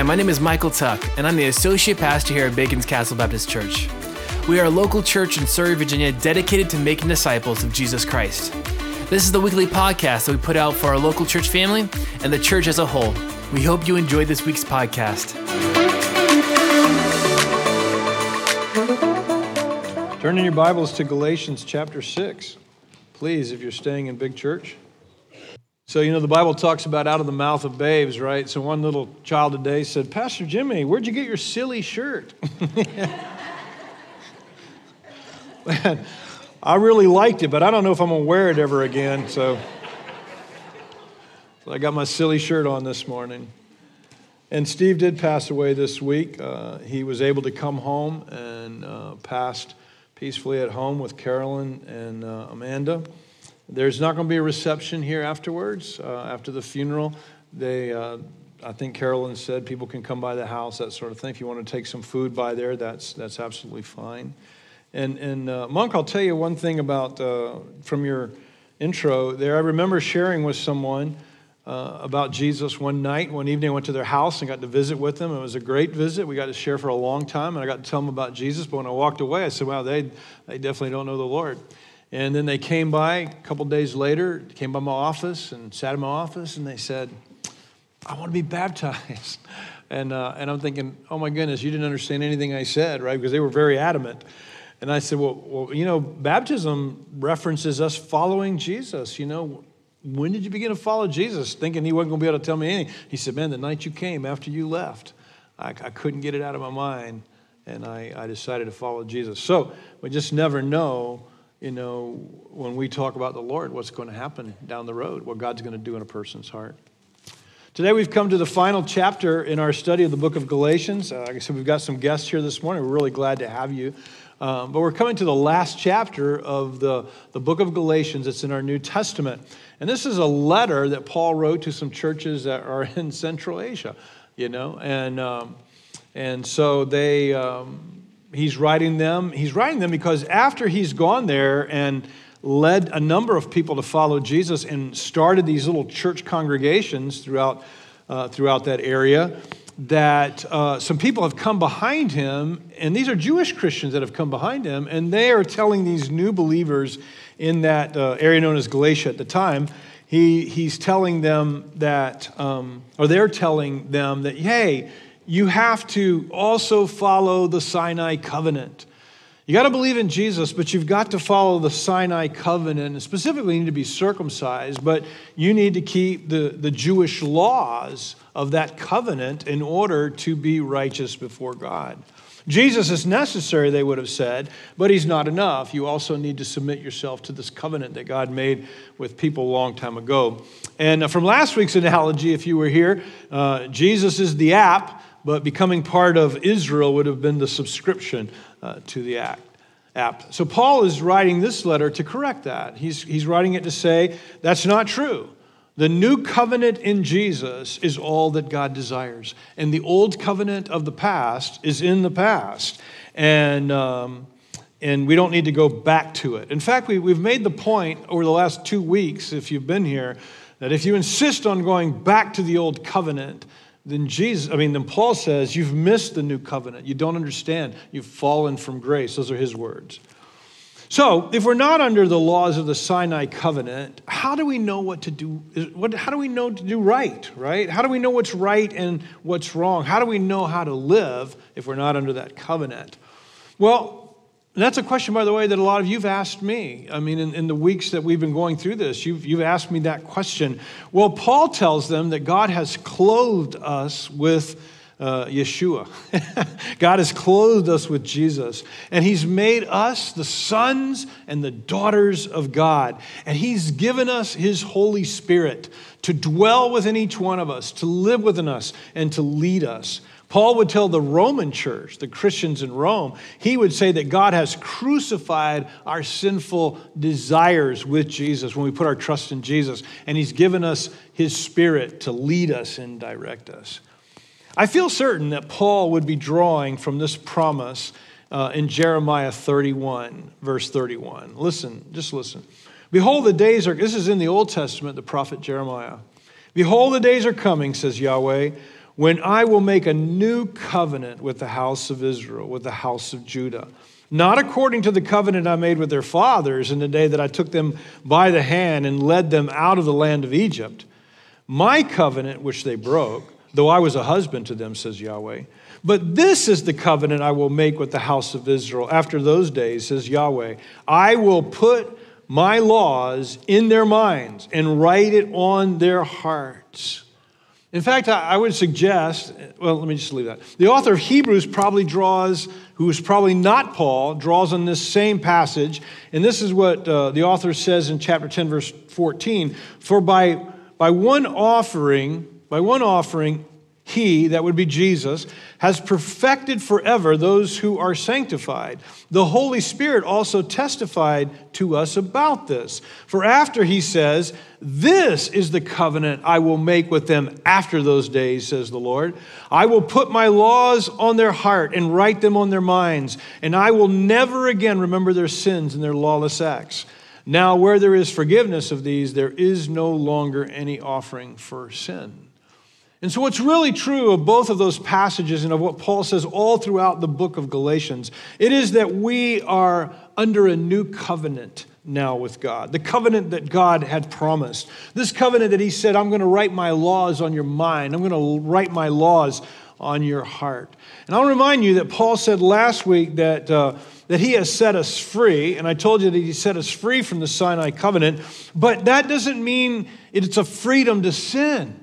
Hi, my name is Michael Tuck, and I'm the Associate Pastor here at Bacon's Castle Baptist Church. We are a local church in Surry, Virginia, dedicated to making disciples of Jesus Christ. This is the weekly podcast that we put out for our local church family and the church as a whole. We hope you enjoyed this week's podcast. Turn in your Bibles to Galatians chapter 6, please, if you're staying in big church. So, you know, the Bible talks about out of the mouth of babes, right? So, one little child today said, Pastor Jimmy, where'd you get your silly shirt? Man, I really liked it, but I don't know if I'm going to wear it ever again. So, so, I got my silly shirt on this morning. And Steve did pass away this week. Uh, he was able to come home and uh, passed peacefully at home with Carolyn and uh, Amanda. There's not going to be a reception here afterwards, uh, after the funeral. They, uh, I think Carolyn said people can come by the house, that sort of thing. If you want to take some food by there, that's, that's absolutely fine. And, and uh, Monk, I'll tell you one thing about uh, from your intro there. I remember sharing with someone uh, about Jesus one night, one evening. I went to their house and got to visit with them. It was a great visit. We got to share for a long time, and I got to tell them about Jesus. But when I walked away, I said, wow, they, they definitely don't know the Lord. And then they came by a couple days later, came by my office and sat in my office, and they said, I want to be baptized. And, uh, and I'm thinking, oh my goodness, you didn't understand anything I said, right? Because they were very adamant. And I said, well, well, you know, baptism references us following Jesus. You know, when did you begin to follow Jesus? Thinking he wasn't going to be able to tell me anything. He said, man, the night you came after you left, I, I couldn't get it out of my mind. And I, I decided to follow Jesus. So we just never know you know, when we talk about the Lord, what's going to happen down the road, what God's going to do in a person's heart. Today, we've come to the final chapter in our study of the book of Galatians. Uh, like I said, we've got some guests here this morning. We're really glad to have you. Um, but we're coming to the last chapter of the, the book of Galatians. It's in our New Testament. And this is a letter that Paul wrote to some churches that are in Central Asia, you know. And, um, and so they, um, he's writing them. He's writing them because after he's gone there and led a number of people to follow Jesus and started these little church congregations throughout, uh, throughout that area, that uh, some people have come behind him, and these are Jewish Christians that have come behind him, and they are telling these new believers in that uh, area known as Galatia at the time. He, he's telling them that, um, or they're telling them that, hey, you have to also follow the Sinai covenant. You got to believe in Jesus, but you've got to follow the Sinai covenant. Specifically, you need to be circumcised, but you need to keep the, the Jewish laws of that covenant in order to be righteous before God. Jesus is necessary, they would have said, but he's not enough. You also need to submit yourself to this covenant that God made with people a long time ago. And from last week's analogy, if you were here, uh, Jesus is the app but becoming part of Israel would have been the subscription uh, to the act. App. So Paul is writing this letter to correct that. He's, he's writing it to say that's not true. The new covenant in Jesus is all that God desires. And the old covenant of the past is in the past. And, um, and we don't need to go back to it. In fact, we, we've made the point over the last two weeks, if you've been here, that if you insist on going back to the old covenant, then Jesus, I mean, then Paul says, You've missed the new covenant. You don't understand. You've fallen from grace. Those are his words. So, if we're not under the laws of the Sinai covenant, how do we know what to do? What, how do we know to do right, right? How do we know what's right and what's wrong? How do we know how to live if we're not under that covenant? Well, and that's a question, by the way, that a lot of you've asked me. I mean, in, in, the weeks that we've been going through this, you've, you've asked me that question. Well, Paul tells them that God has clothed us with uh, Yeshua. God has clothed us with Jesus, and He's made us the sons and the daughters of God. And He's given us His Holy Spirit to dwell within each one of us, to live within us, and to lead us. Paul would tell the Roman church, the Christians in Rome, he would say that God has crucified our sinful desires with Jesus when we put our trust in Jesus, and he's given us his spirit to lead us and direct us. I feel certain that Paul would be drawing from this promise uh, in Jeremiah 31, verse 31. Listen, just listen. Behold, the days are, this is in the Old Testament, the prophet Jeremiah. Behold, the days are coming, says Yahweh when I will make a new covenant with the house of Israel, with the house of Judah. Not according to the covenant I made with their fathers in the day that I took them by the hand and led them out of the land of Egypt. My covenant, which they broke, though I was a husband to them, says Yahweh. But this is the covenant I will make with the house of Israel after those days, says Yahweh. I will put my laws in their minds and write it on their hearts. In fact, I would suggest, well, let me just leave that. The author of Hebrews probably draws, who is probably not Paul, draws on this same passage. And this is what uh, the author says in chapter 10, verse 14. For by, by one offering, by one offering, he, that would be Jesus, has perfected forever those who are sanctified. The Holy Spirit also testified to us about this. For after he says, This is the covenant I will make with them after those days, says the Lord. I will put my laws on their heart and write them on their minds, and I will never again remember their sins and their lawless acts. Now, where there is forgiveness of these, there is no longer any offering for sin. And so, what's really true of both of those passages and of what Paul says all throughout the book of Galatians, it is that we are under a new covenant now with God, the covenant that God had promised. This covenant that He said, I'm going to write my laws on your mind, I'm going to write my laws on your heart. And I'll remind you that Paul said last week that. Uh, that he has set us free, and I told you that he set us free from the Sinai covenant, but that doesn't mean it's a freedom to sin.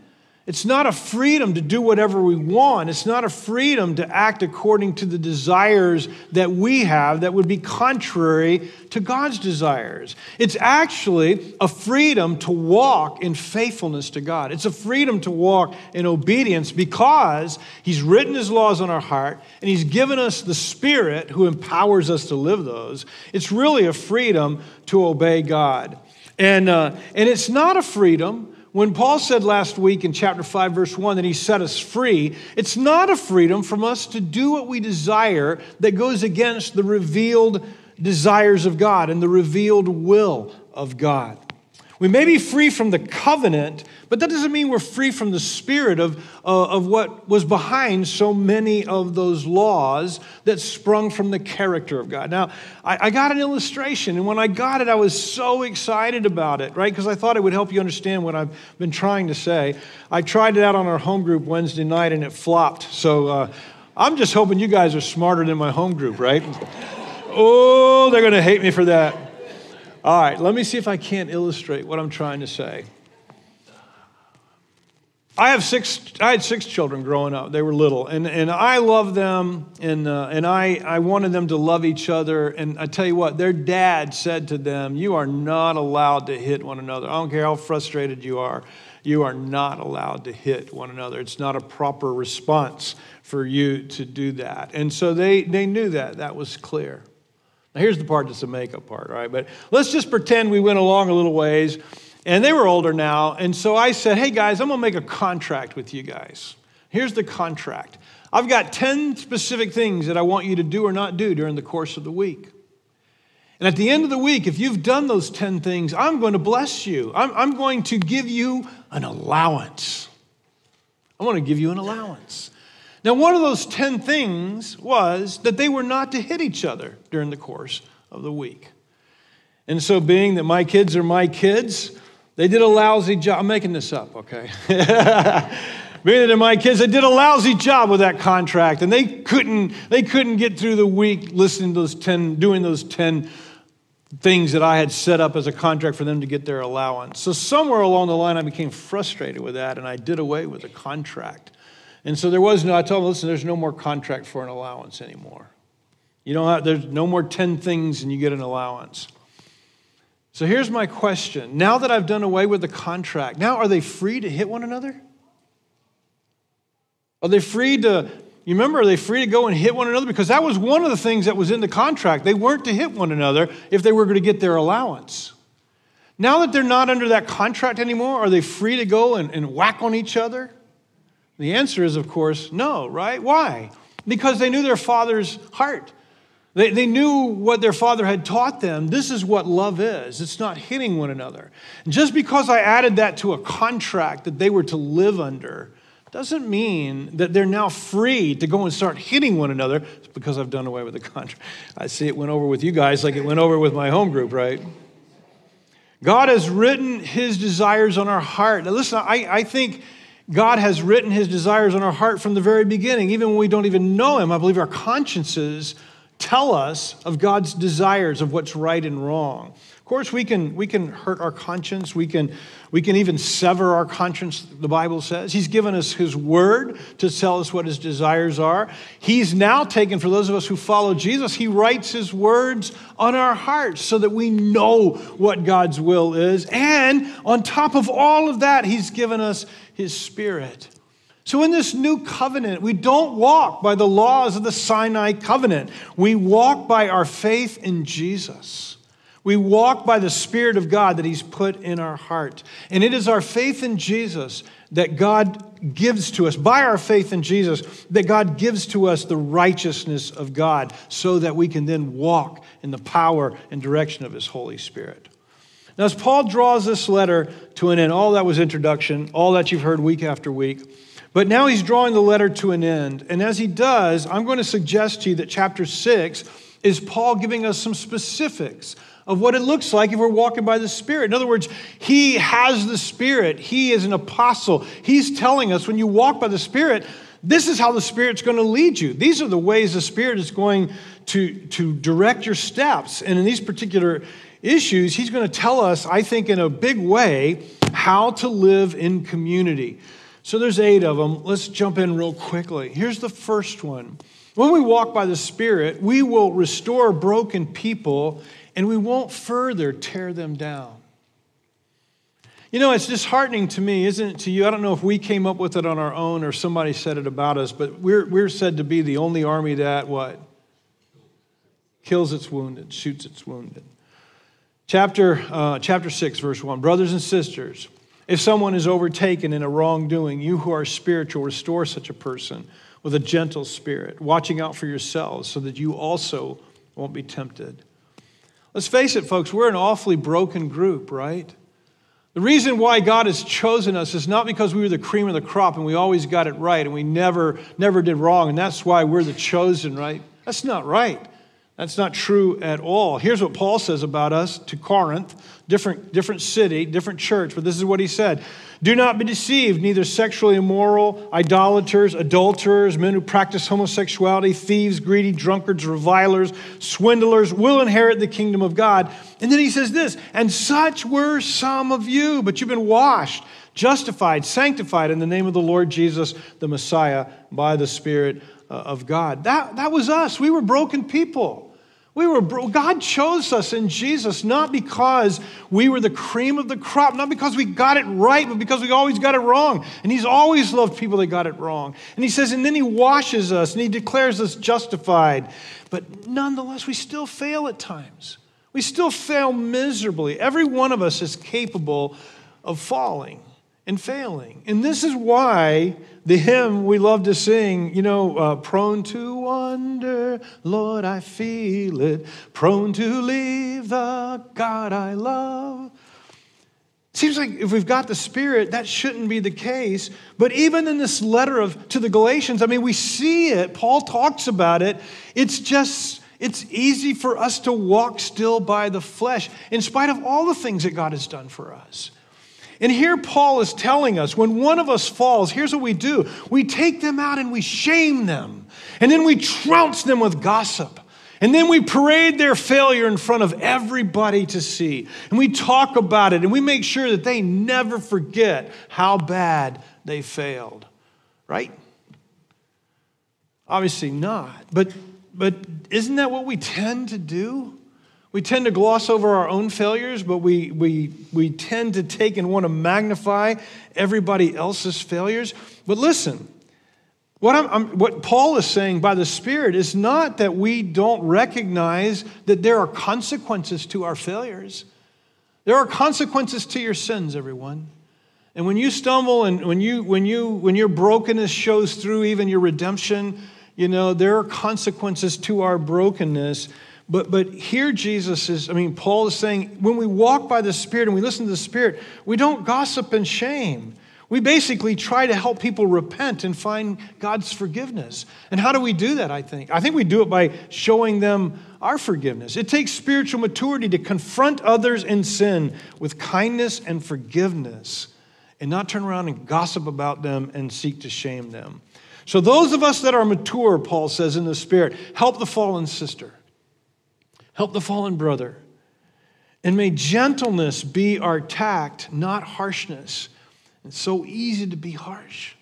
It's not a freedom to do whatever we want. It's not a freedom to act according to the desires that we have that would be contrary to God's desires. It's actually a freedom to walk in faithfulness to God. It's a freedom to walk in obedience because He's written His laws on our heart and He's given us the Spirit who empowers us to live those. It's really a freedom to obey God. And, uh, and it's not a freedom when Paul said last week in chapter 5, verse 1, that he set us free, it's not a freedom from us to do what we desire that goes against the revealed desires of God and the revealed will of God. We may be free from the covenant, but that doesn't mean we're free from the spirit of, uh, of what was behind so many of those laws that sprung from the character of God. Now, I, I got an illustration, and when I got it, I was so excited about it, right? Because I thought it would help you understand what I've been trying to say. I tried it out on our home group Wednesday night, and it flopped. So uh, I'm just hoping you guys are smarter than my home group, right? oh, they're going to hate me for that. All right, let me see if I can't illustrate what I'm trying to say. I have six. I had six children growing up. They were little, and, and I love them, and uh, and I I wanted them to love each other. And I tell you what, their dad said to them, "You are not allowed to hit one another. I don't care how frustrated you are. You are not allowed to hit one another. It's not a proper response for you to do that." And so they they knew that. That was clear. Now, here's the part that's the makeup part, right? But let's just pretend we went along a little ways and they were older now. And so I said, hey guys, I'm going to make a contract with you guys. Here's the contract I've got 10 specific things that I want you to do or not do during the course of the week. And at the end of the week, if you've done those 10 things, I'm going to bless you. I'm, I'm going to give you an allowance. I want to give you an allowance. Now, one of those 10 things was that they were not to hit each other during the course of the week. And so, being that my kids are my kids, they did a lousy job. I'm making this up, okay? being that my kids, they did a lousy job with that contract, and they couldn't, they couldn't get through the week listening to those 10, doing those 10 things that I had set up as a contract for them to get their allowance. So, somewhere along the line, I became frustrated with that, and I did away with the contract. And so there was no, I told them, listen, there's no more contract for an allowance anymore. You don't have, there's no more 10 things and you get an allowance. So here's my question. Now that I've done away with the contract, now are they free to hit one another? Are they free to, you remember, are they free to go and hit one another? Because that was one of the things that was in the contract. They weren't to hit one another if they were going to get their allowance. Now that they're not under that contract anymore, are they free to go and, and whack on each other? The answer is, of course, no, right? Why? Because they knew their father's heart. They, they knew what their father had taught them. This is what love is it's not hitting one another. And just because I added that to a contract that they were to live under, doesn't mean that they're now free to go and start hitting one another. It's because I've done away with the contract. I see it went over with you guys like it went over with my home group, right? God has written his desires on our heart. Now, listen, I, I think God has written his desires on our heart from the very beginning. Even when we don't even know him, I believe our consciences tell us of God's desires of what's right and wrong. Of course, we can, we can hurt our conscience. We can, we can even sever our conscience, the Bible says. He's given us His Word to tell us what His desires are. He's now taken, for those of us who follow Jesus, He writes His words on our hearts so that we know what God's will is. And on top of all of that, He's given us His Spirit. So, in this new covenant, we don't walk by the laws of the Sinai covenant. We walk by our faith in Jesus. We walk by the Spirit of God that He's put in our heart. And it is our faith in Jesus that God gives to us, by our faith in Jesus, that God gives to us the righteousness of God so that we can then walk in the power and direction of His Holy Spirit. Now, as Paul draws this letter to an end, all that was introduction, all that you've heard week after week. But now he's drawing the letter to an end. And as he does, I'm going to suggest to you that chapter 6 is Paul giving us some specifics of what it looks like if we're walking by the Spirit. In other words, He has the Spirit. He is an apostle. He's telling us when you walk by the Spirit, this is how the Spirit's going to lead you. These are the ways the Spirit is going to, to direct your steps. And in these particular issues, He's going to tell us, I think, in a big way, how to live in community. So there's eight of them. Let's jump in real quickly. Here's the first one. When we walk by the Spirit, we will restore broken people and we won't further tear them down. You know, it's disheartening to me, isn't it to you? I don't know if we came up with it on our own or somebody said it about us, but we're, we're said to be the only army that what? Kills its wounded, shoots its wounded. Chapter, uh, chapter 6, verse 1. Brothers and sisters, if someone is overtaken in a wrongdoing, you who are spiritual, restore such a person with a gentle spirit, watching out for yourselves so that you also won't be tempted. Let's face it, folks, we're an awfully broken group, right? The reason why God has chosen us is not because we were the cream of the crop and we always got it right and we never, never did wrong, and that's why we're the chosen, right? That's not right. That's not true at all. Here's what Paul says about us to Corinth, different, different city, different church, but this is what he said do not be deceived, neither sexually immoral, idolaters, adulterers, men who practice homosexuality, thieves, greedy, drunkards, revilers, swindlers will inherit the kingdom of God. And then he says this, and such were some of you, but you've been washed, justified, sanctified in the name of the Lord Jesus, the Messiah, by the Spirit uh, of God. That, that was us. We were broken people. We were, God chose us in Jesus not because we were the cream of the crop, not because we got it right, but because we always got it wrong. And He's always loved people that got it wrong. And He says, and then He washes us and He declares us justified. But nonetheless, we still fail at times. We still fail miserably. Every one of us is capable of falling and failing. And this is why the hymn we love to sing, you know, uh, prone to wander, Lord, I feel it, prone to leave the God I love. Seems like if we've got the Spirit, that shouldn't be the case. But even in this letter of, to the Galatians, I mean, we see it. Paul talks about it. It's just, it's easy for us to walk still by the flesh, in spite of all the things that God has done for us. And here Paul is telling us when one of us falls, here's what we do we take them out and we shame them. And then we trounce them with gossip. And then we parade their failure in front of everybody to see. And we talk about it and we make sure that they never forget how bad they failed. Right? Obviously not. But, but isn't that what we tend to do? We tend to gloss over our own failures, but we, we, we tend to take and want to magnify everybody else's failures. But listen, what, I'm, I'm, what Paul is saying by the Spirit is not that we don't recognize that there are consequences to our failures. There are consequences to your sins, everyone. And when you stumble and when, you, when, you, when your brokenness shows through even your redemption, you know, there are consequences to our brokenness. But, but here Jesus is, I mean, Paul is saying, when we walk by the Spirit and we listen to the Spirit, we don't gossip and shame. We basically try to help people repent and find God's forgiveness. And how do we do that, I think? I think we do it by showing them our forgiveness. It takes spiritual maturity to confront others in sin with kindness and forgiveness and not turn around and gossip about them and seek to shame them. So, those of us that are mature, Paul says in the Spirit, help the fallen sister, help the fallen brother. And may gentleness be our tact, not harshness. It's so easy to be harsh.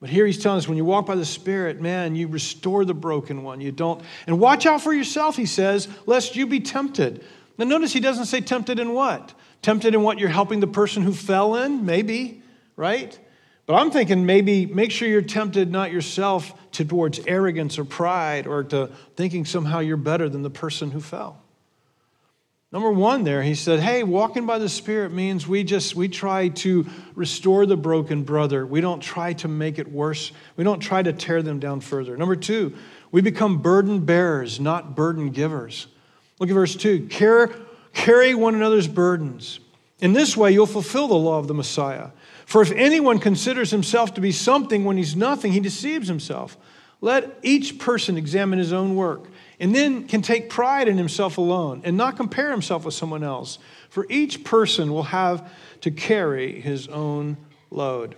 But here he's telling us when you walk by the Spirit, man, you restore the broken one. You don't. And watch out for yourself, he says, lest you be tempted. Now, notice he doesn't say tempted in what? Tempted in what you're helping the person who fell in? Maybe, right? But I'm thinking maybe make sure you're tempted not yourself towards arrogance or pride or to thinking somehow you're better than the person who fell. Number one, there, he said, Hey, walking by the Spirit means we just, we try to restore the broken brother. We don't try to make it worse. We don't try to tear them down further. Number two, we become burden bearers, not burden givers. Look at verse two carry, carry one another's burdens. In this way, you'll fulfill the law of the Messiah. For if anyone considers himself to be something when he's nothing, he deceives himself. Let each person examine his own work and then can take pride in himself alone and not compare himself with someone else. For each person will have to carry his own load.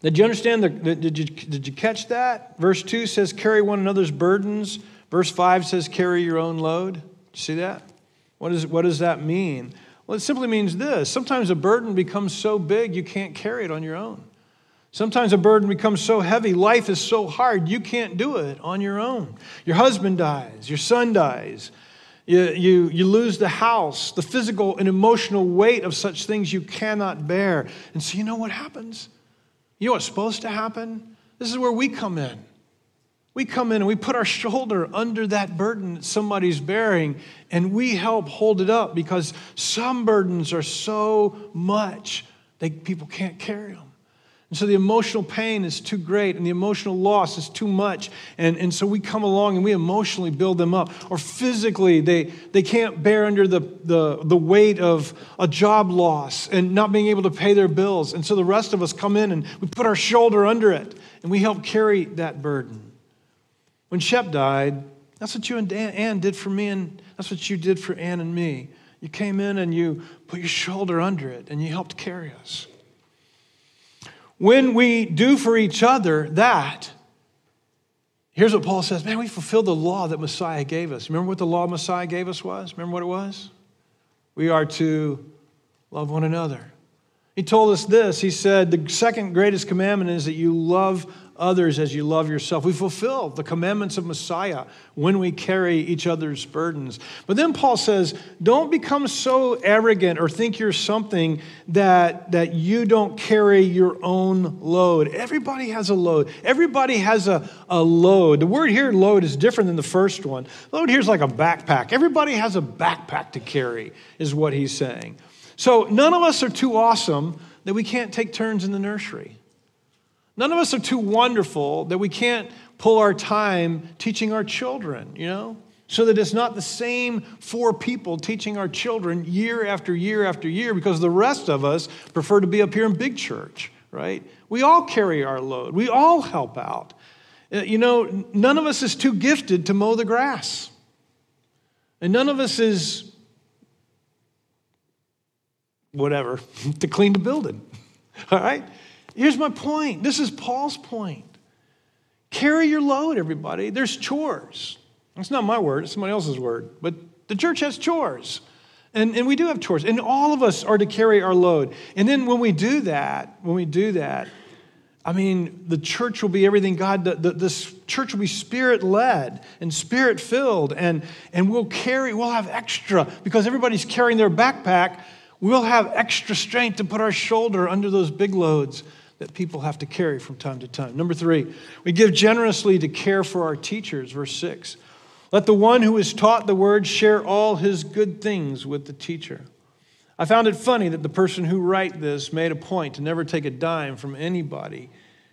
Did you understand? The, did, you, did you catch that? Verse 2 says, carry one another's burdens. Verse 5 says, carry your own load. See that? What, is, what does that mean? Well, it simply means this sometimes a burden becomes so big you can't carry it on your own. Sometimes a burden becomes so heavy, life is so hard, you can't do it on your own. Your husband dies, your son dies, you, you, you lose the house, the physical and emotional weight of such things you cannot bear. And so, you know what happens? You know what's supposed to happen? This is where we come in. We come in and we put our shoulder under that burden that somebody's bearing and we help hold it up because some burdens are so much that people can't carry them. And so the emotional pain is too great and the emotional loss is too much. And, and so we come along and we emotionally build them up. Or physically, they, they can't bear under the, the, the weight of a job loss and not being able to pay their bills. And so the rest of us come in and we put our shoulder under it and we help carry that burden. When Shep died, that's what you and Ann did for me, and that's what you did for Ann and me. You came in and you put your shoulder under it and you helped carry us. When we do for each other that, here's what Paul says man, we fulfill the law that Messiah gave us. Remember what the law Messiah gave us was? Remember what it was? We are to love one another. He told us this. He said, The second greatest commandment is that you love others as you love yourself. We fulfill the commandments of Messiah when we carry each other's burdens. But then Paul says, don't become so arrogant or think you're something that, that you don't carry your own load. Everybody has a load. Everybody has a, a load. The word here, load, is different than the first one. Load here is like a backpack. Everybody has a backpack to carry, is what he's saying. So none of us are too awesome that we can't take turns in the nursery. None of us are too wonderful that we can't pull our time teaching our children, you know? So that it's not the same four people teaching our children year after year after year because the rest of us prefer to be up here in big church, right? We all carry our load, we all help out. Uh, you know, none of us is too gifted to mow the grass, and none of us is whatever to clean the building, all right? Here's my point. This is Paul's point. Carry your load, everybody. There's chores. It's not my word, it's somebody else's word. But the church has chores. And, and we do have chores. And all of us are to carry our load. And then when we do that, when we do that, I mean, the church will be everything God, the, the, this church will be spirit led and spirit filled. And, and we'll carry, we'll have extra because everybody's carrying their backpack. We'll have extra strength to put our shoulder under those big loads that people have to carry from time to time. Number three, we give generously to care for our teachers, verse six. Let the one who is taught the word share all his good things with the teacher. I found it funny that the person who wrote this made a point to never take a dime from anybody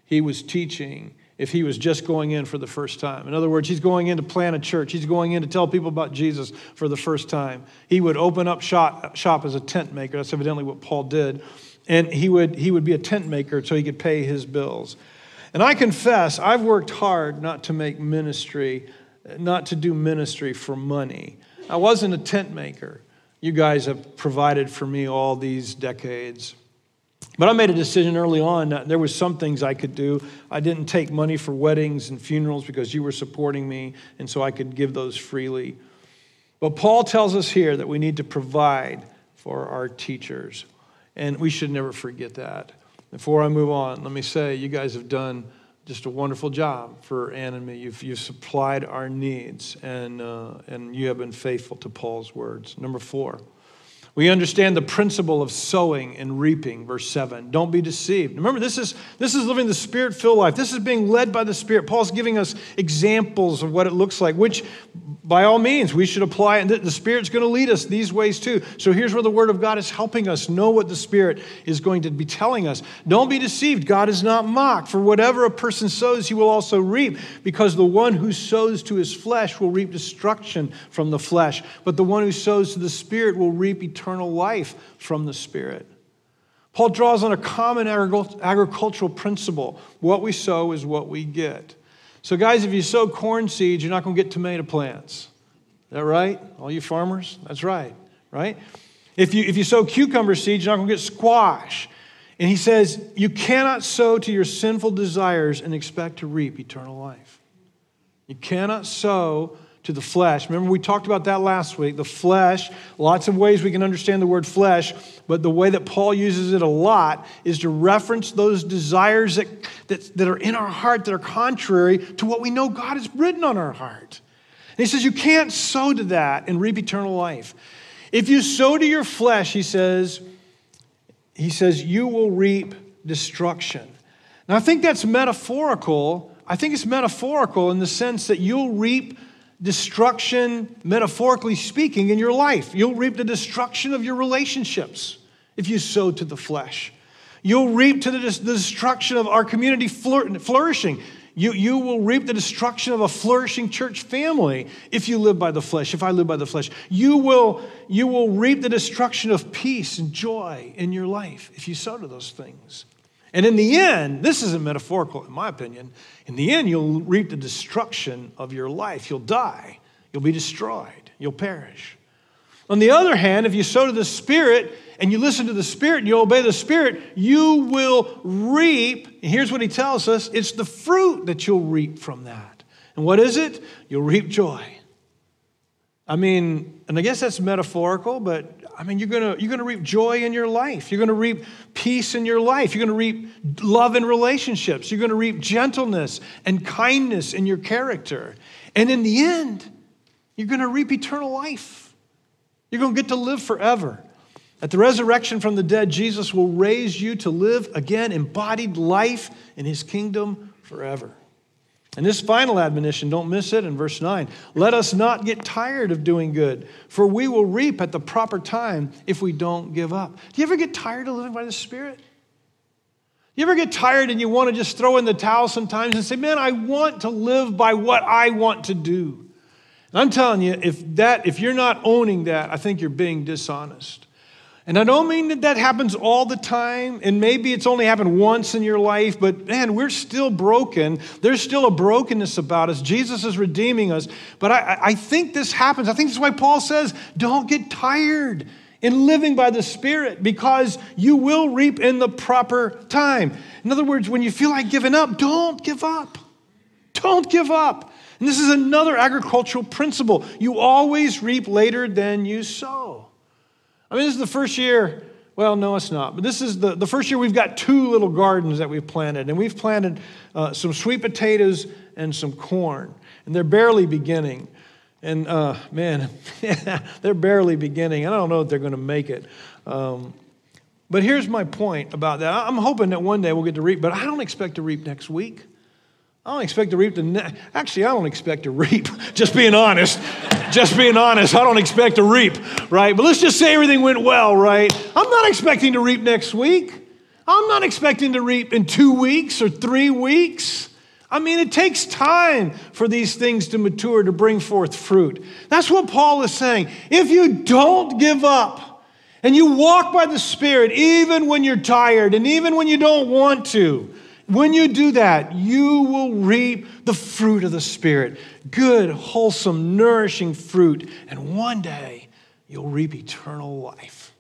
he was teaching if he was just going in for the first time. In other words, he's going in to plant a church. He's going in to tell people about Jesus for the first time. He would open up shop, shop as a tent maker. That's evidently what Paul did and he would, he would be a tent maker so he could pay his bills. And I confess, I've worked hard not to make ministry, not to do ministry for money. I wasn't a tent maker. You guys have provided for me all these decades. But I made a decision early on that there was some things I could do. I didn't take money for weddings and funerals because you were supporting me, and so I could give those freely. But Paul tells us here that we need to provide for our teachers, and we should never forget that. Before I move on, let me say you guys have done just a wonderful job for Ann and me. You've, you've supplied our needs, and, uh, and you have been faithful to Paul's words. Number four. We understand the principle of sowing and reaping, verse 7. Don't be deceived. Remember, this is, this is living the spirit filled life. This is being led by the Spirit. Paul's giving us examples of what it looks like, which by all means we should apply. And the Spirit's going to lead us these ways too. So here's where the Word of God is helping us know what the Spirit is going to be telling us. Don't be deceived. God is not mocked. For whatever a person sows, he will also reap, because the one who sows to his flesh will reap destruction from the flesh, but the one who sows to the Spirit will reap eternal eternal life from the Spirit. Paul draws on a common agricultural principle what we sow is what we get. So, guys, if you sow corn seeds, you're not going to get tomato plants. Is that right? All you farmers? That's right, right? If you, if you sow cucumber seeds, you're not going to get squash. And he says, You cannot sow to your sinful desires and expect to reap eternal life. You cannot sow to the flesh. Remember, we talked about that last week. The flesh, lots of ways we can understand the word flesh, but the way that Paul uses it a lot is to reference those desires that, that, that are in our heart that are contrary to what we know God has written on our heart. And he says, You can't sow to that and reap eternal life. If you sow to your flesh, he says, he says, you will reap destruction. Now, I think that's metaphorical. I think it's metaphorical in the sense that you'll reap destruction, metaphorically speaking, in your life. You'll reap the destruction of your relationships if you sow to the flesh. You'll reap to the, destruction of our community flourishing. You, you will reap the destruction of a flourishing church family if you live by the flesh, if I live by the flesh. You will, you will reap the destruction of peace and joy in your life if you sow to those things. And in the end, this isn't metaphorical, in my opinion. In the end, you'll reap the destruction of your life. You'll die, you'll be destroyed, you'll perish. On the other hand, if you sow to the Spirit and you listen to the Spirit and you obey the Spirit, you will reap. And here's what he tells us it's the fruit that you'll reap from that. And what is it? You'll reap joy. I mean, and I guess that's metaphorical, but I mean, you're gonna, you're gonna reap joy in your life. You're to reap peace in your life. You're to reap love in relationships. You're to reap gentleness and kindness in your character. And in the end, you're to reap eternal life. You're to get to live forever. At the resurrection from the dead, Jesus will raise you to live again embodied life in his kingdom forever. And this final admonition, don't miss it in verse 9. Let us not get tired of doing good, for we will reap at the proper time if we don't give up. Do you ever get tired of living by the Spirit? You ever get tired and you want to just throw in the towel sometimes and say, Man, I want to live by what I want to do? And I'm telling you, if that, if you're not owning that, I think you're being dishonest. And I don't mean that that happens all the time, and maybe it's only happened once in your life, but man, we're still broken. There's still a brokenness about us. Jesus is redeeming us. But I, I think this happens. I think that's why Paul says, don't get tired in living by the Spirit because you will reap in the proper time. In other words, when you feel like giving up, don't give up. Don't give up. And this is another agricultural principle. You always reap later than you sow. I mean, this is the first year. Well, no, it's not. But this is the, the first year we've got two little gardens that we've planted. And we've planted uh, some sweet potatoes and some corn. And they're barely beginning. And uh, man, they're barely beginning. And I don't know if they're going to make it. Um, but here's my point about that. I'm hoping that one day we'll get to reap, but I don't expect to reap next week. I don't expect to reap the ne- actually I don't expect to reap. Just being honest, just being honest, I don't expect to reap, right? But let's just say everything went well, right? I'm not expecting to reap next week. I'm not expecting to reap in two weeks or three weeks. I mean, it takes time for these things to mature, to bring forth fruit. That's what Paul is saying. If you don't give up, and you walk by the Spirit even when you're tired and even when you don't want to, when you do that, you will reap the fruit of the Spirit good, wholesome, nourishing fruit. And one day, you'll reap eternal life.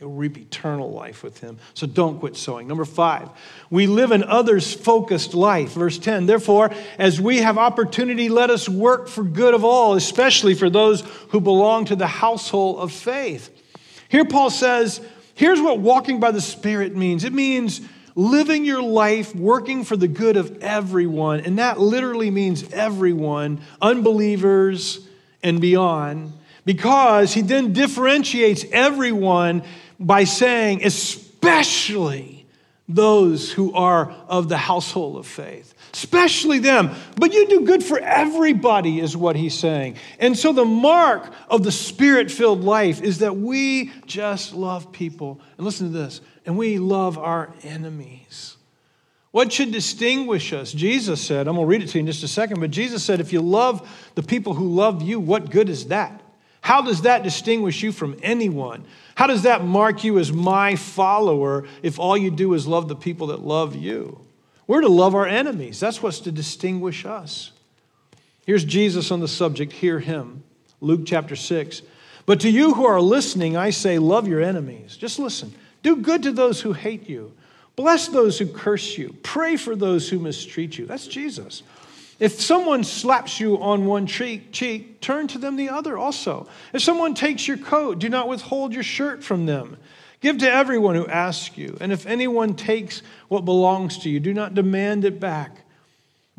You'll reap eternal life with Him. So don't quit sowing. Number five, we live an others focused life. Verse 10 Therefore, as we have opportunity, let us work for good of all, especially for those who belong to the household of faith. Here, Paul says, here's what walking by the Spirit means it means living your life working for the good of everyone. And that literally means everyone, unbelievers and beyond, because he then differentiates everyone by saying, especially those who are of the household of faith especially them. But you do good for everybody, is what he's saying. And so the mark of the spirit filled life is that we just love people. And listen to this and we love our enemies. What should distinguish us? Jesus said, I'm going to read it to you in just a second, but Jesus said, if you love the people who love you, what good is that? How does that distinguish you from anyone? How does that mark you as my follower if all you do is love the people that love you? We're to love our enemies. That's what's to distinguish us. Here's Jesus on the subject. Hear him. Luke chapter 6. But to you who are listening, I say, love your enemies. Just listen. Do good to those who hate you. Bless those who curse you. Pray for those who mistreat you. That's Jesus. If someone slaps you on one cheek, cheek, turn to them the other also. If someone takes your coat, do not withhold your shirt from them. Give to everyone who asks you. And if anyone takes what belongs to you, do not demand it back.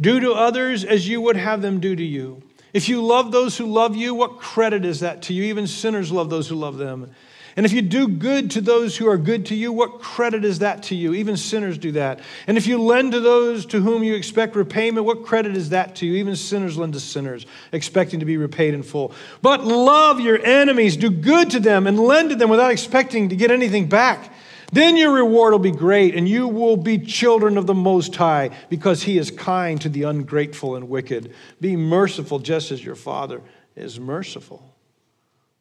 Do to others as you would have them do to you. If you love those who love you, what credit is that to you? Even sinners love those who love them. And if you do good to those who are good to you, what credit is that to you? Even sinners do that. And if you lend to those to whom you expect repayment, what credit is that to you? Even sinners lend to sinners, expecting to be repaid in full. But love your enemies, do good to them, and lend to them without expecting to get anything back. Then your reward will be great, and you will be children of the Most High, because He is kind to the ungrateful and wicked. Be merciful just as your Father is merciful.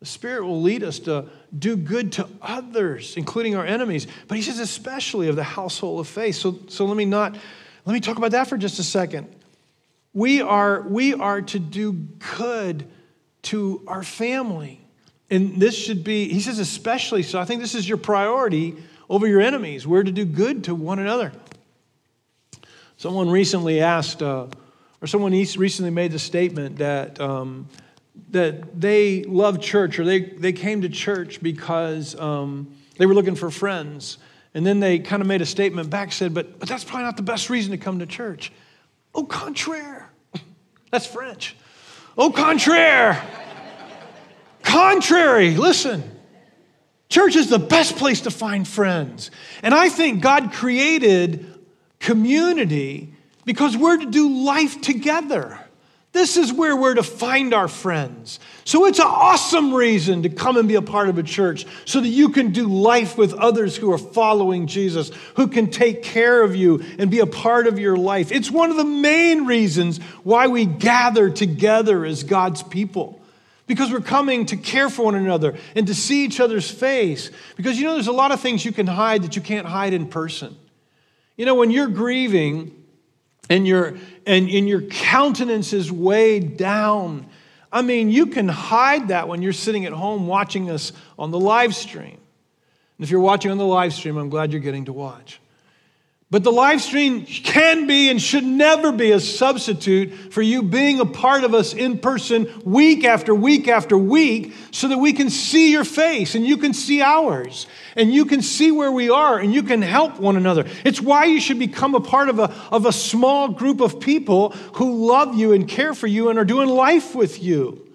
The Spirit will lead us to do good to others, including our enemies. But he says, especially of the household of faith. So, so let me not, let me talk about that for just a second. We are, we are to do good to our family. And this should be, he says, especially. So I think this is your priority over your enemies. We're to do good to one another. Someone recently asked, uh, or someone recently made the statement that. Um, that they loved church or they, they came to church because um, they were looking for friends. And then they kind of made a statement back, said, but, but that's probably not the best reason to come to church. Au contraire. That's French. Au contraire. Contrary. Listen. Church is the best place to find friends. And I think God created community because we're to do life together. This is where we're to find our friends. So it's an awesome reason to come and be a part of a church so that you can do life with others who are following Jesus, who can take care of you and be a part of your life. It's one of the main reasons why we gather together as God's people. Because we're coming to care for one another and to see each other's face. Because you know, there's a lot of things you can hide that you can't hide in person. You know, when you're grieving, and your and, and your countenance is weighed down. I mean, you can hide that when you're sitting at home watching us on the live stream. And if you're watching on the live stream, I'm glad you're getting to watch. But the live stream can be and should never be a substitute for you being a part of us in person week after week after week so that we can see your face and you can see ours and you can see where we are and you can help one another. It's why you should become a part of a, of a small group of people who love you and care for you and are doing life with you.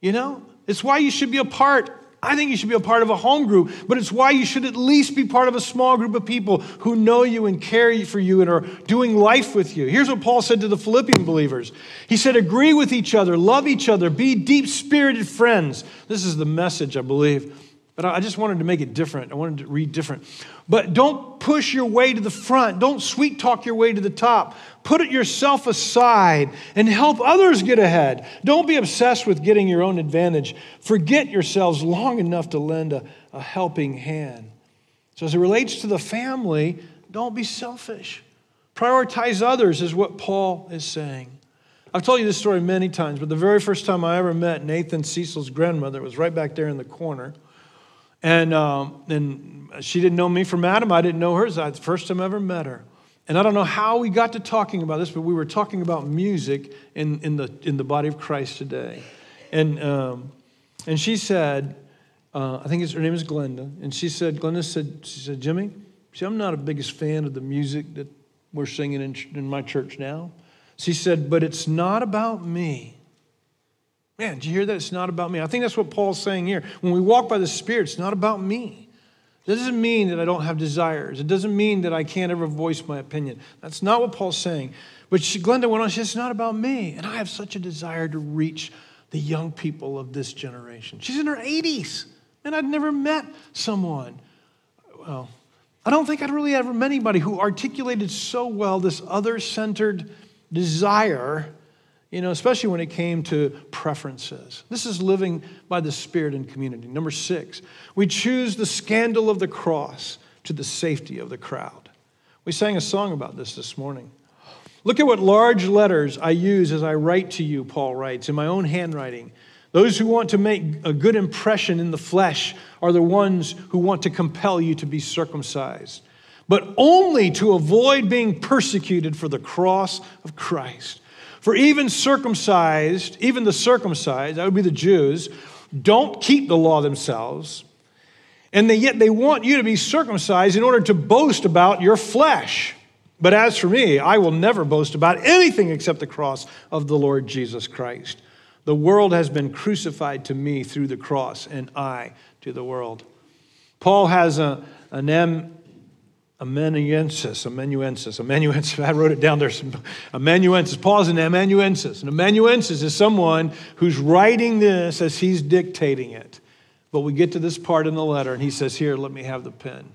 You know? It's why you should be a part I think you should be a part of a home group, but it's why you should at least be part of a small group of people who know you and care for you and are doing life with you. Here's what Paul said to the Philippian believers He said, Agree with each other, love each other, be deep spirited friends. This is the message, I believe. But I just wanted to make it different. I wanted to read different. But don't push your way to the front. Don't sweet talk your way to the top. Put it yourself aside and help others get ahead. Don't be obsessed with getting your own advantage. Forget yourselves long enough to lend a, a helping hand. So, as it relates to the family, don't be selfish. Prioritize others, is what Paul is saying. I've told you this story many times, but the very first time I ever met Nathan Cecil's grandmother was right back there in the corner. And, um, and she didn't know me from Adam. I didn't know her. It's the first time I ever met her. And I don't know how we got to talking about this, but we were talking about music in, in, the, in the body of Christ today. And, um, and she said, uh, I think her name is Glenda, and she said, Glenda said, she said, Jimmy, see, I'm not a biggest fan of the music that we're singing in, in my church now. She said, but it's not about me. Man, did you hear that? It's not about me. I think that's what Paul's saying here. When we walk by the Spirit, it's not about me. It doesn't mean that I don't have desires. It doesn't mean that I can't ever voice my opinion. That's not what Paul's saying. But she, Glenda went on, she said, It's not about me. And I have such a desire to reach the young people of this generation. She's in her 80s, and I'd never met someone. Well, I don't think I'd really ever met anybody who articulated so well this other centered desire you know, especially when it came to preferences. This is living by the Spirit in community. Number six, we choose the scandal of the cross to the safety of the crowd. We sang a song about this this morning. Look at what large letters I use as I write to you, Paul writes, in my own handwriting. Those who want to make a good impression in the flesh are the ones who want to compel you to be circumcised, but only to avoid being persecuted for the cross of Christ. For even circumcised, even the circumcised, that would be the Jews, don't keep the law themselves. And they, yet they want you to be circumcised in order to boast about your flesh. But as for me, I will never boast about anything except the cross of the Lord Jesus Christ. The world has been crucified to me through the cross, and I to the world. Paul has a, an M amanuensis, amanuensis, amanuensis. I wrote it down there. Amanuensis. Paul's an amanuensis. An amanuensis is someone who's writing this as he's dictating it. But we get to this part in the letter, and he says, Here, let me have the pen.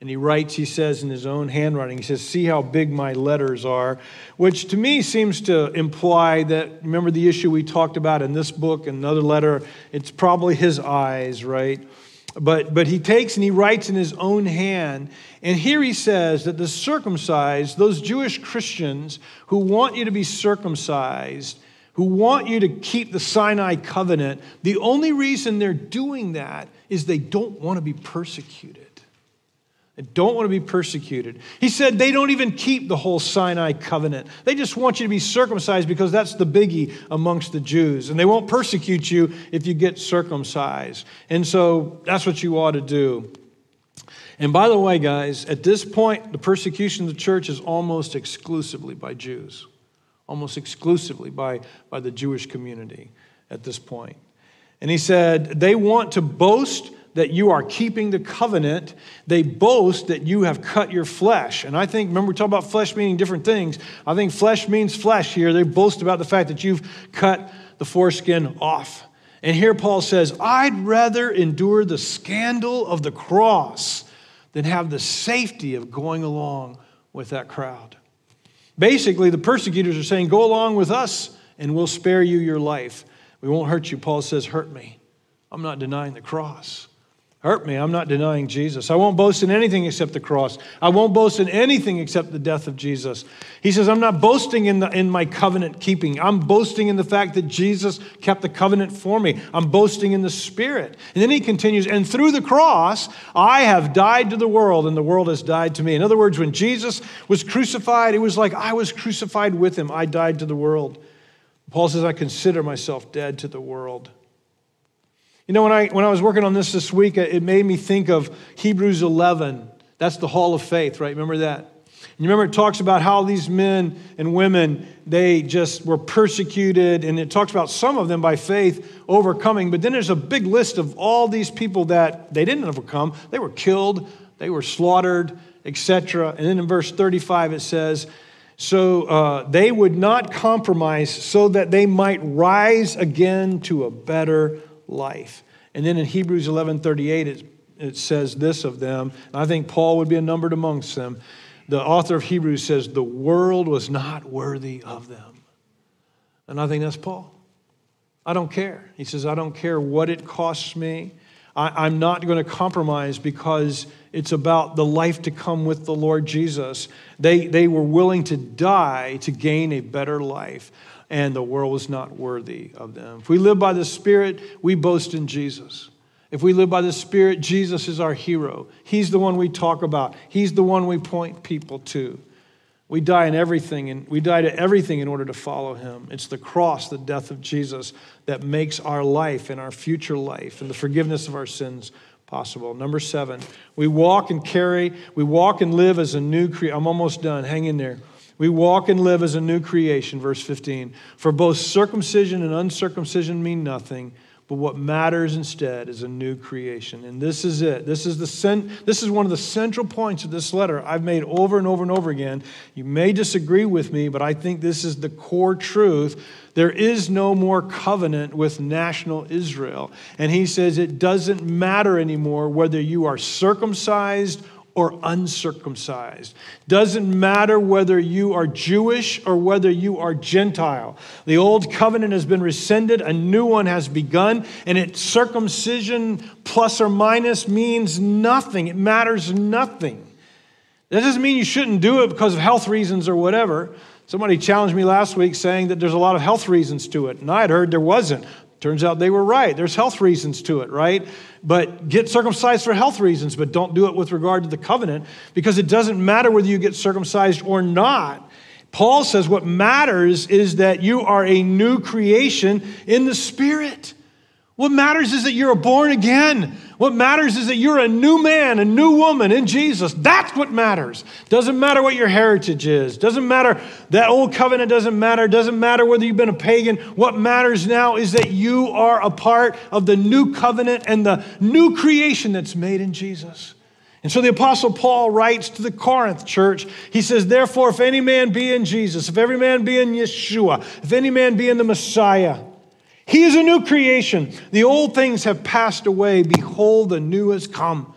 And he writes, he says in his own handwriting, he says, See how big my letters are, which to me seems to imply that, remember the issue we talked about in this book, another letter, it's probably his eyes, right? But, but he takes and he writes in his own hand. And here he says that the circumcised, those Jewish Christians who want you to be circumcised, who want you to keep the Sinai covenant, the only reason they're doing that is they don't want to be persecuted and don't want to be persecuted. He said they don't even keep the whole Sinai covenant. They just want you to be circumcised because that's the biggie amongst the Jews. And they won't persecute you if you get circumcised. And so that's what you ought to do. And by the way, guys, at this point, the persecution of the church is almost exclusively by Jews, almost exclusively by, by the Jewish community at this point. And he said they want to boast that you are keeping the covenant. They boast that you have cut your flesh. And I think, remember, we talk about flesh meaning different things. I think flesh means flesh here. They boast about the fact that you've cut the foreskin off. And here Paul says, I'd rather endure the scandal of the cross than have the safety of going along with that crowd. Basically, the persecutors are saying, Go along with us and we'll spare you your life. We won't hurt you. Paul says, Hurt me. I'm not denying the cross. Hurt me. I'm not denying Jesus. I won't boast in anything except the cross. I won't boast in anything except the death of Jesus. He says, I'm not boasting in, the, in my covenant keeping. I'm boasting in the fact that Jesus kept the covenant for me. I'm boasting in the Spirit. And then he continues, and through the cross, I have died to the world, and the world has died to me. In other words, when Jesus was crucified, it was like I was crucified with him. I died to the world. Paul says, I consider myself dead to the world. You know, when I, when I was working on this this week, it made me think of Hebrews 11. That's the hall of faith, right? Remember that? And you remember it talks about how these men and women, they just were persecuted, and it talks about some of them by faith overcoming. But then there's a big list of all these people that they didn't overcome. They were killed, they were slaughtered, etc. And then in verse 35 it says, so uh, they would not compromise so that they might rise again to a better life. And then in Hebrews 11:38 it it says this of them, and I think Paul would be numbered amongst them. The author of Hebrews says, The world was not worthy of them. And I think that's Paul. I don't care. He says, I don't care what it costs me. I, am not going to compromise because it's about the life to come with the Lord Jesus. They, they were willing to die to gain a better life, and the world was not worthy of them. If we live by the Spirit, we boast in Jesus. If we live by the Spirit, Jesus is our hero. He's the one we talk about, He's the one we point people to. We die in everything, and we die to everything in order to follow him. It's the cross, the death of Jesus, that makes our life and our future life and the forgiveness of our sins possible. Number seven, we walk and carry, we walk and live as a new creation. I'm almost done. Hang in there. We walk and live as a new creation, verse 15. For both circumcision and uncircumcision mean nothing but what matters instead is a new creation. And this is it. This is, the cent- this is one of the central points of this letter I've made over and over and over again. You may disagree with me, but I think this is the core truth. There is no more covenant with national Israel. And he says it doesn't matter anymore whether you are circumcised or uncircumcised. Doesn't matter whether you are Jewish or whether you are Gentile. The old covenant has been rescinded, a new one has begun, and it circumcision plus or minus means nothing. It matters nothing. That doesn't mean you shouldn't do it because of health reasons or whatever. Somebody challenged me last week saying that there's a lot of health reasons to it, and I had heard there wasn't. Turns out they were right. There's health reasons to it, right? But get circumcised for health reasons, but don't do it with regard to the covenant because it doesn't matter whether you get circumcised or not. Paul says what matters is that you are a new creation in the Spirit. What matters is that you're born again. What matters is that you're a new man, a new woman in Jesus. That's what matters. Doesn't matter what your heritage is. Doesn't matter that old covenant doesn't matter. Doesn't matter whether you've been a pagan. What matters now is that you are a part of the new covenant and the new creation that's made in Jesus. And so the Apostle Paul writes to the Corinth church. He says, Therefore, if any man be in Jesus, if every man be in Yeshua, if any man be in the Messiah, he is a new creation. The old things have passed away. Behold, the new has come.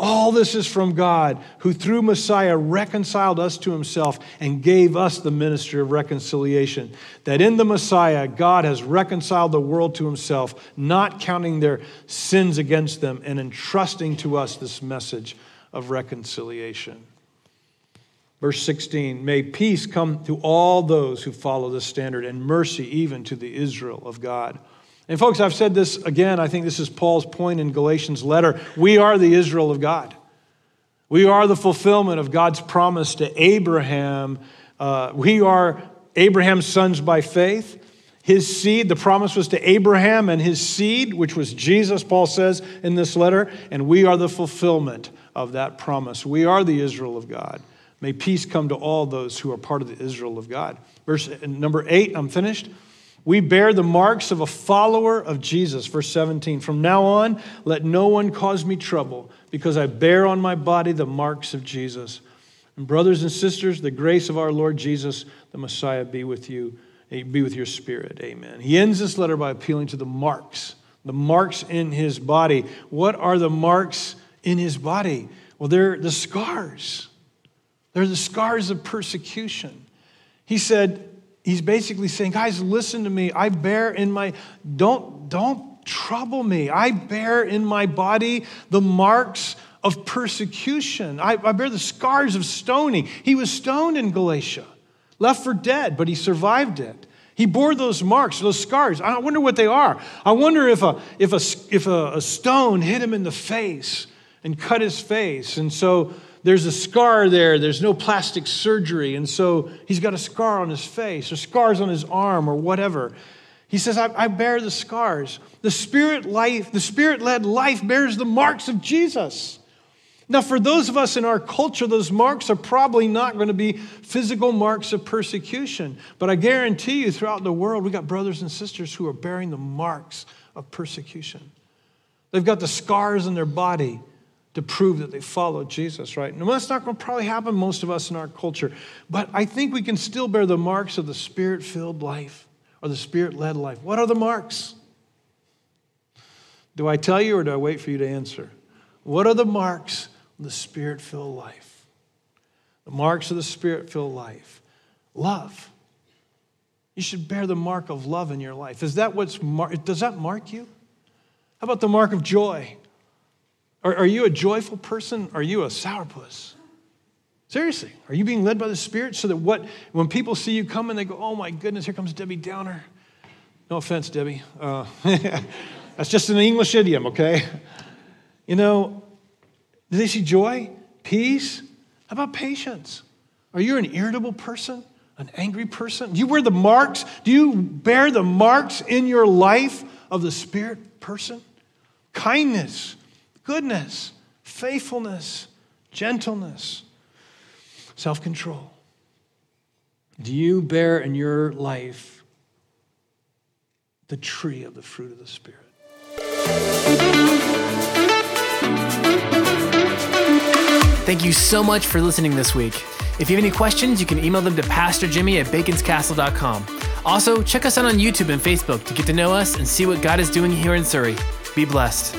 All this is from God, who through Messiah reconciled us to himself and gave us the ministry of reconciliation. That in the Messiah, God has reconciled the world to himself, not counting their sins against them, and entrusting to us this message of reconciliation. Verse 16, may peace come to all those who follow this standard and mercy even to the Israel of God. And folks, I've said this again, I think this is Paul's point in Galatians' letter. We are the Israel of God. We are the fulfillment of God's promise to Abraham. Uh, we are Abraham's sons by faith. His seed, the promise was to Abraham and his seed, which was Jesus, Paul says in this letter, and we are the fulfillment of that promise. We are the Israel of God. May peace come to all those who are part of the Israel of God. Verse number eight, I'm finished. We bear the marks of a follower of Jesus. Verse 17. From now on, let no one cause me trouble, because I bear on my body the marks of Jesus. And brothers and sisters, the grace of our Lord Jesus, the Messiah, be with you, eh, be with your spirit. Amen. He ends this letter by appealing to the marks, the marks in his body. What are the marks in his body? Well, they're the scars. They're the scars of persecution. He said, he's basically saying, guys, listen to me. I bear in my, don't, don't trouble me. I bear in my body the marks of persecution. I, I bear the scars of stoning. He was stoned in Galatia, left for dead, but he survived it. He bore those marks, those scars. I wonder what they are. I wonder if a, if a, if a, a stone hit him in the face and cut his face. And so there's a scar there. There's no plastic surgery. And so he's got a scar on his face or scars on his arm or whatever. He says, I, I bear the scars. The spirit life, the spirit-led life bears the marks of Jesus. Now, for those of us in our culture, those marks are probably not going to be physical marks of persecution. But I guarantee you, throughout the world, we got brothers and sisters who are bearing the marks of persecution. They've got the scars in their body to prove that they follow Jesus, right? And that's not going to probably happen most of us in our culture, but I think we can still bear the marks of the spirit filled life or the spirit led life. What are the marks? Do I tell you or do I wait for you to answer? What are the marks of the spirit filled life? The marks of the spirit filled life. Love. You should bear the mark of love in your life. Is that what's mar- does that mark you? How about the mark of joy? Are, are you a joyful person? Are you a sourpuss? Seriously, are you being led by the Spirit so that what when people see you coming, they go, "Oh my goodness, here comes Debbie Downer." No offense, Debbie. Uh, that's just an English idiom, okay? You know, do they see joy, peace? How about patience? Are you an irritable person, an angry person? Do you wear the marks? Do you bear the marks in your life of the Spirit person? Kindness, goodness, faithfulness, gentleness self control? Do you bear in your life the tree of the fruit of the Spirit? Thank you so much for listening this week. If you have any questions, you can email them to PastorJimmy at baconscastle.com. Also, check us out on YouTube and Facebook to get to know us and see what God is doing here in Surry. Be blessed.